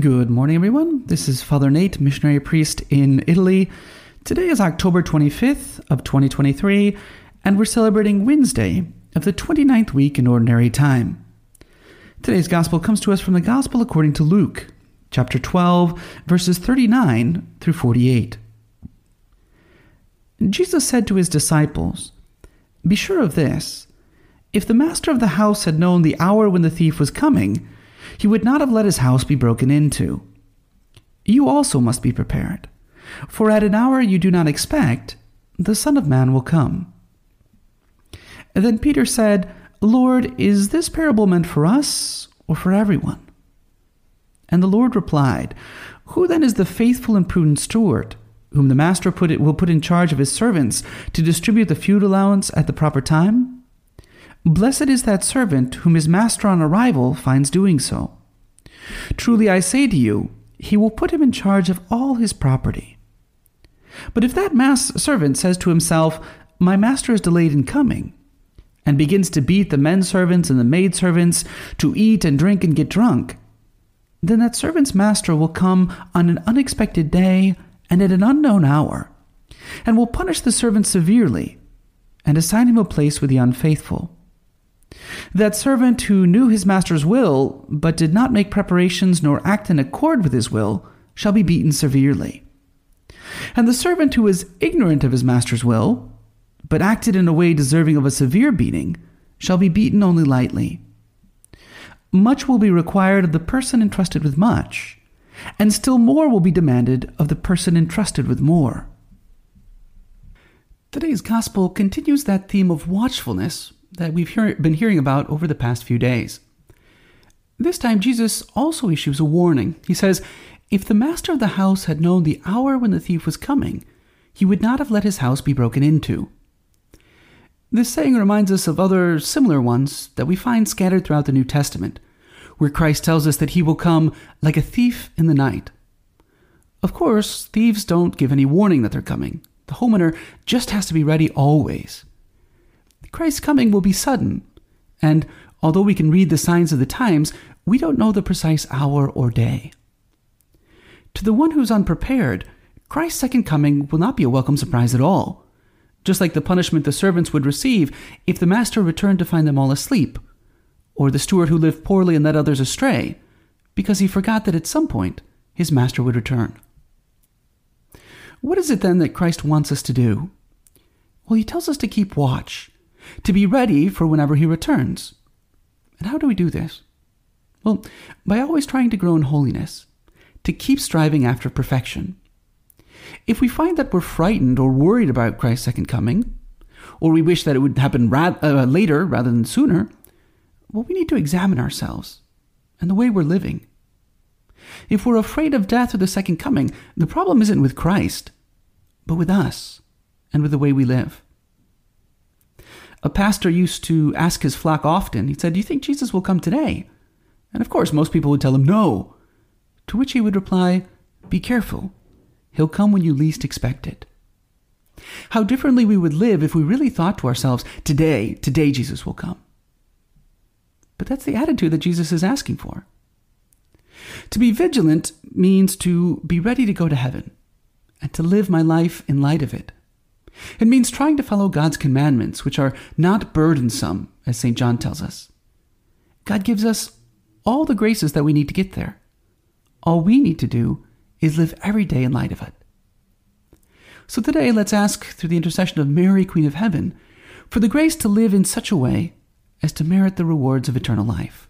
Good morning, everyone. This is Father Nate, missionary priest in Italy. Today is October 25th of 2023, and we're celebrating Wednesday of the 29th week in Ordinary Time. Today's Gospel comes to us from the Gospel according to Luke, chapter 12, verses 39 through 48. Jesus said to his disciples, Be sure of this. If the master of the house had known the hour when the thief was coming, he would not have let his house be broken into. You also must be prepared, for at an hour you do not expect, the Son of Man will come. then Peter said, Lord, is this parable meant for us or for everyone? And the Lord replied, Who then is the faithful and prudent steward, whom the master put it, will put in charge of his servants to distribute the food allowance at the proper time? Blessed is that servant whom his master on arrival finds doing so. Truly I say to you, he will put him in charge of all his property. But if that mass servant says to himself, My master is delayed in coming, and begins to beat the men servants and the maid servants, to eat and drink and get drunk, then that servant's master will come on an unexpected day and at an unknown hour, and will punish the servant severely, and assign him a place with the unfaithful. That servant who knew his master's will, but did not make preparations nor act in accord with his will, shall be beaten severely. And the servant who was ignorant of his master's will, but acted in a way deserving of a severe beating, shall be beaten only lightly. Much will be required of the person entrusted with much, and still more will be demanded of the person entrusted with more. Today's Gospel continues that theme of watchfulness that we've hear, been hearing about over the past few days. This time, Jesus also issues a warning. He says, If the master of the house had known the hour when the thief was coming, he would not have let his house be broken into. This saying reminds us of other similar ones that we find scattered throughout the New Testament, where Christ tells us that he will come like a thief in the night. Of course, thieves don't give any warning that they're coming. The homeowner just has to be ready always. Christ's coming will be sudden, and although we can read the signs of the times, we don't know the precise hour or day. To the one who's unprepared, Christ's second coming will not be a welcome surprise at all, just like the punishment the servants would receive if the master returned to find them all asleep, or the steward who lived poorly and led others astray, because he forgot that at some point his master would return. What is it then that Christ wants us to do? Well, he tells us to keep watch, to be ready for whenever he returns. And how do we do this? Well, by always trying to grow in holiness, to keep striving after perfection. If we find that we're frightened or worried about Christ's second coming, or we wish that it would happen ra- uh, later rather than sooner, well, we need to examine ourselves and the way we're living. If we're afraid of death or the second coming, the problem isn't with Christ, but with us and with the way we live. A pastor used to ask his flock often, he said, Do you think Jesus will come today? And of course, most people would tell him no. To which he would reply, Be careful. He'll come when you least expect it. How differently we would live if we really thought to ourselves, Today, today Jesus will come. But that's the attitude that Jesus is asking for. To be vigilant means to be ready to go to heaven and to live my life in light of it. It means trying to follow God's commandments, which are not burdensome, as St. John tells us. God gives us all the graces that we need to get there. All we need to do is live every day in light of it. So today, let's ask, through the intercession of Mary, Queen of Heaven, for the grace to live in such a way as to merit the rewards of eternal life.